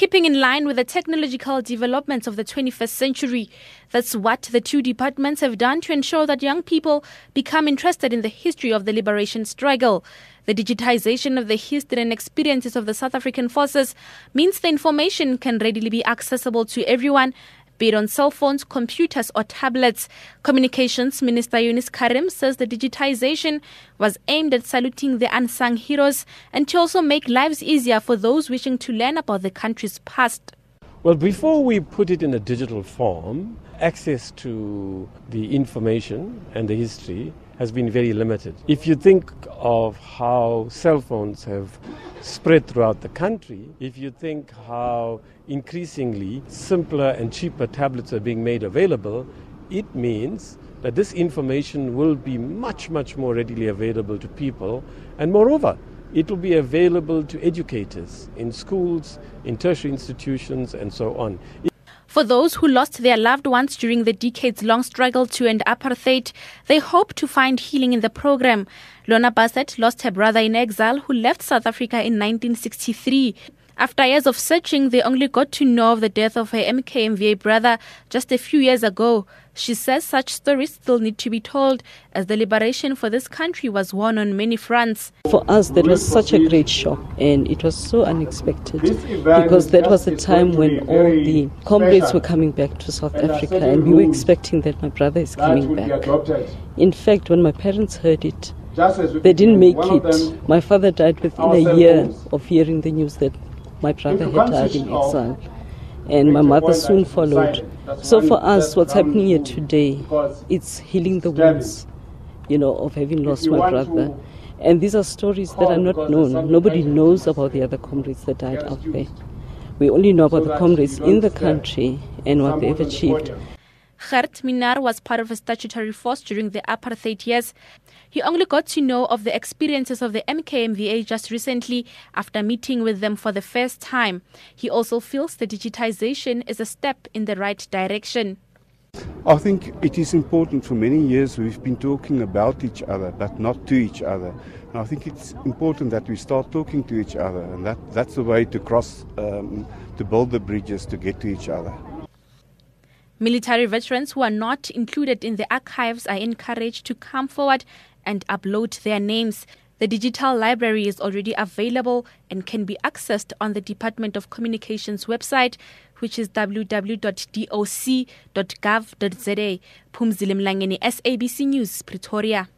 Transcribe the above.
keeping in line with the technological developments of the 21st century. That's what the two departments have done to ensure that young people become interested in the history of the liberation struggle. The digitization of the history and experiences of the South African forces means the information can readily be accessible to everyone be it on cell phones, computers, or tablets. Communications Minister Yunus Carrim says the digitization was aimed at saluting the unsung heroes and to also make lives easier for those wishing to learn about the country's past. Well, before we put it in a digital form, access to the information and the history has been very limited. If you think of how cell phones have spread throughout the country, if you think how increasingly simpler and cheaper tablets are being made available, it means that this information will be much, much more readily available to people. And moreover, it will be available to educators in schools, in tertiary institutions, and so on. For those who lost their loved ones during the decades long struggle to end apartheid, they hope to find healing in the program. Lorna Bassett lost her brother in exile who left South Africa in 1963. After years of searching, they only got to know of the death of her MKMVA brother just a few years ago. She says such stories still need to be told as the liberation for this country was won on many fronts. For us, that was such a great shock and it was so unexpected because that was a time when all the comrades were coming back to South Africa and we were expecting that my brother is coming back. In fact, when my parents heard it, they didn't make it. My father died within a year of hearing the news that my brother had died in exile, and my mother soon followed. So for us, what's happening here today, it's healing the wounds, you know, of having lost my brother. And these are stories that are not known. Nobody knows about the other comrades that died out there. We only know about the comrades in the country and what they've achieved. Gert Minar was part of a statutory force during the apartheid years. He only got to know of the experiences of the MKMVA just recently after meeting with them for the first time. He also feels the digitization is a step in the right direction. I think it is important. For many years, we've been talking about each other, but not to each other. And I think it's important that we start talking to each other, and that, that's the way to cross, um, to build the bridges to get to each other. Military veterans who are not included in the archives are encouraged to come forward and upload their names. The digital library is already available and can be accessed on the Department of Communications website, which is www.doc.gov.za. Pumzile Mlangeni, SABC News, Pretoria.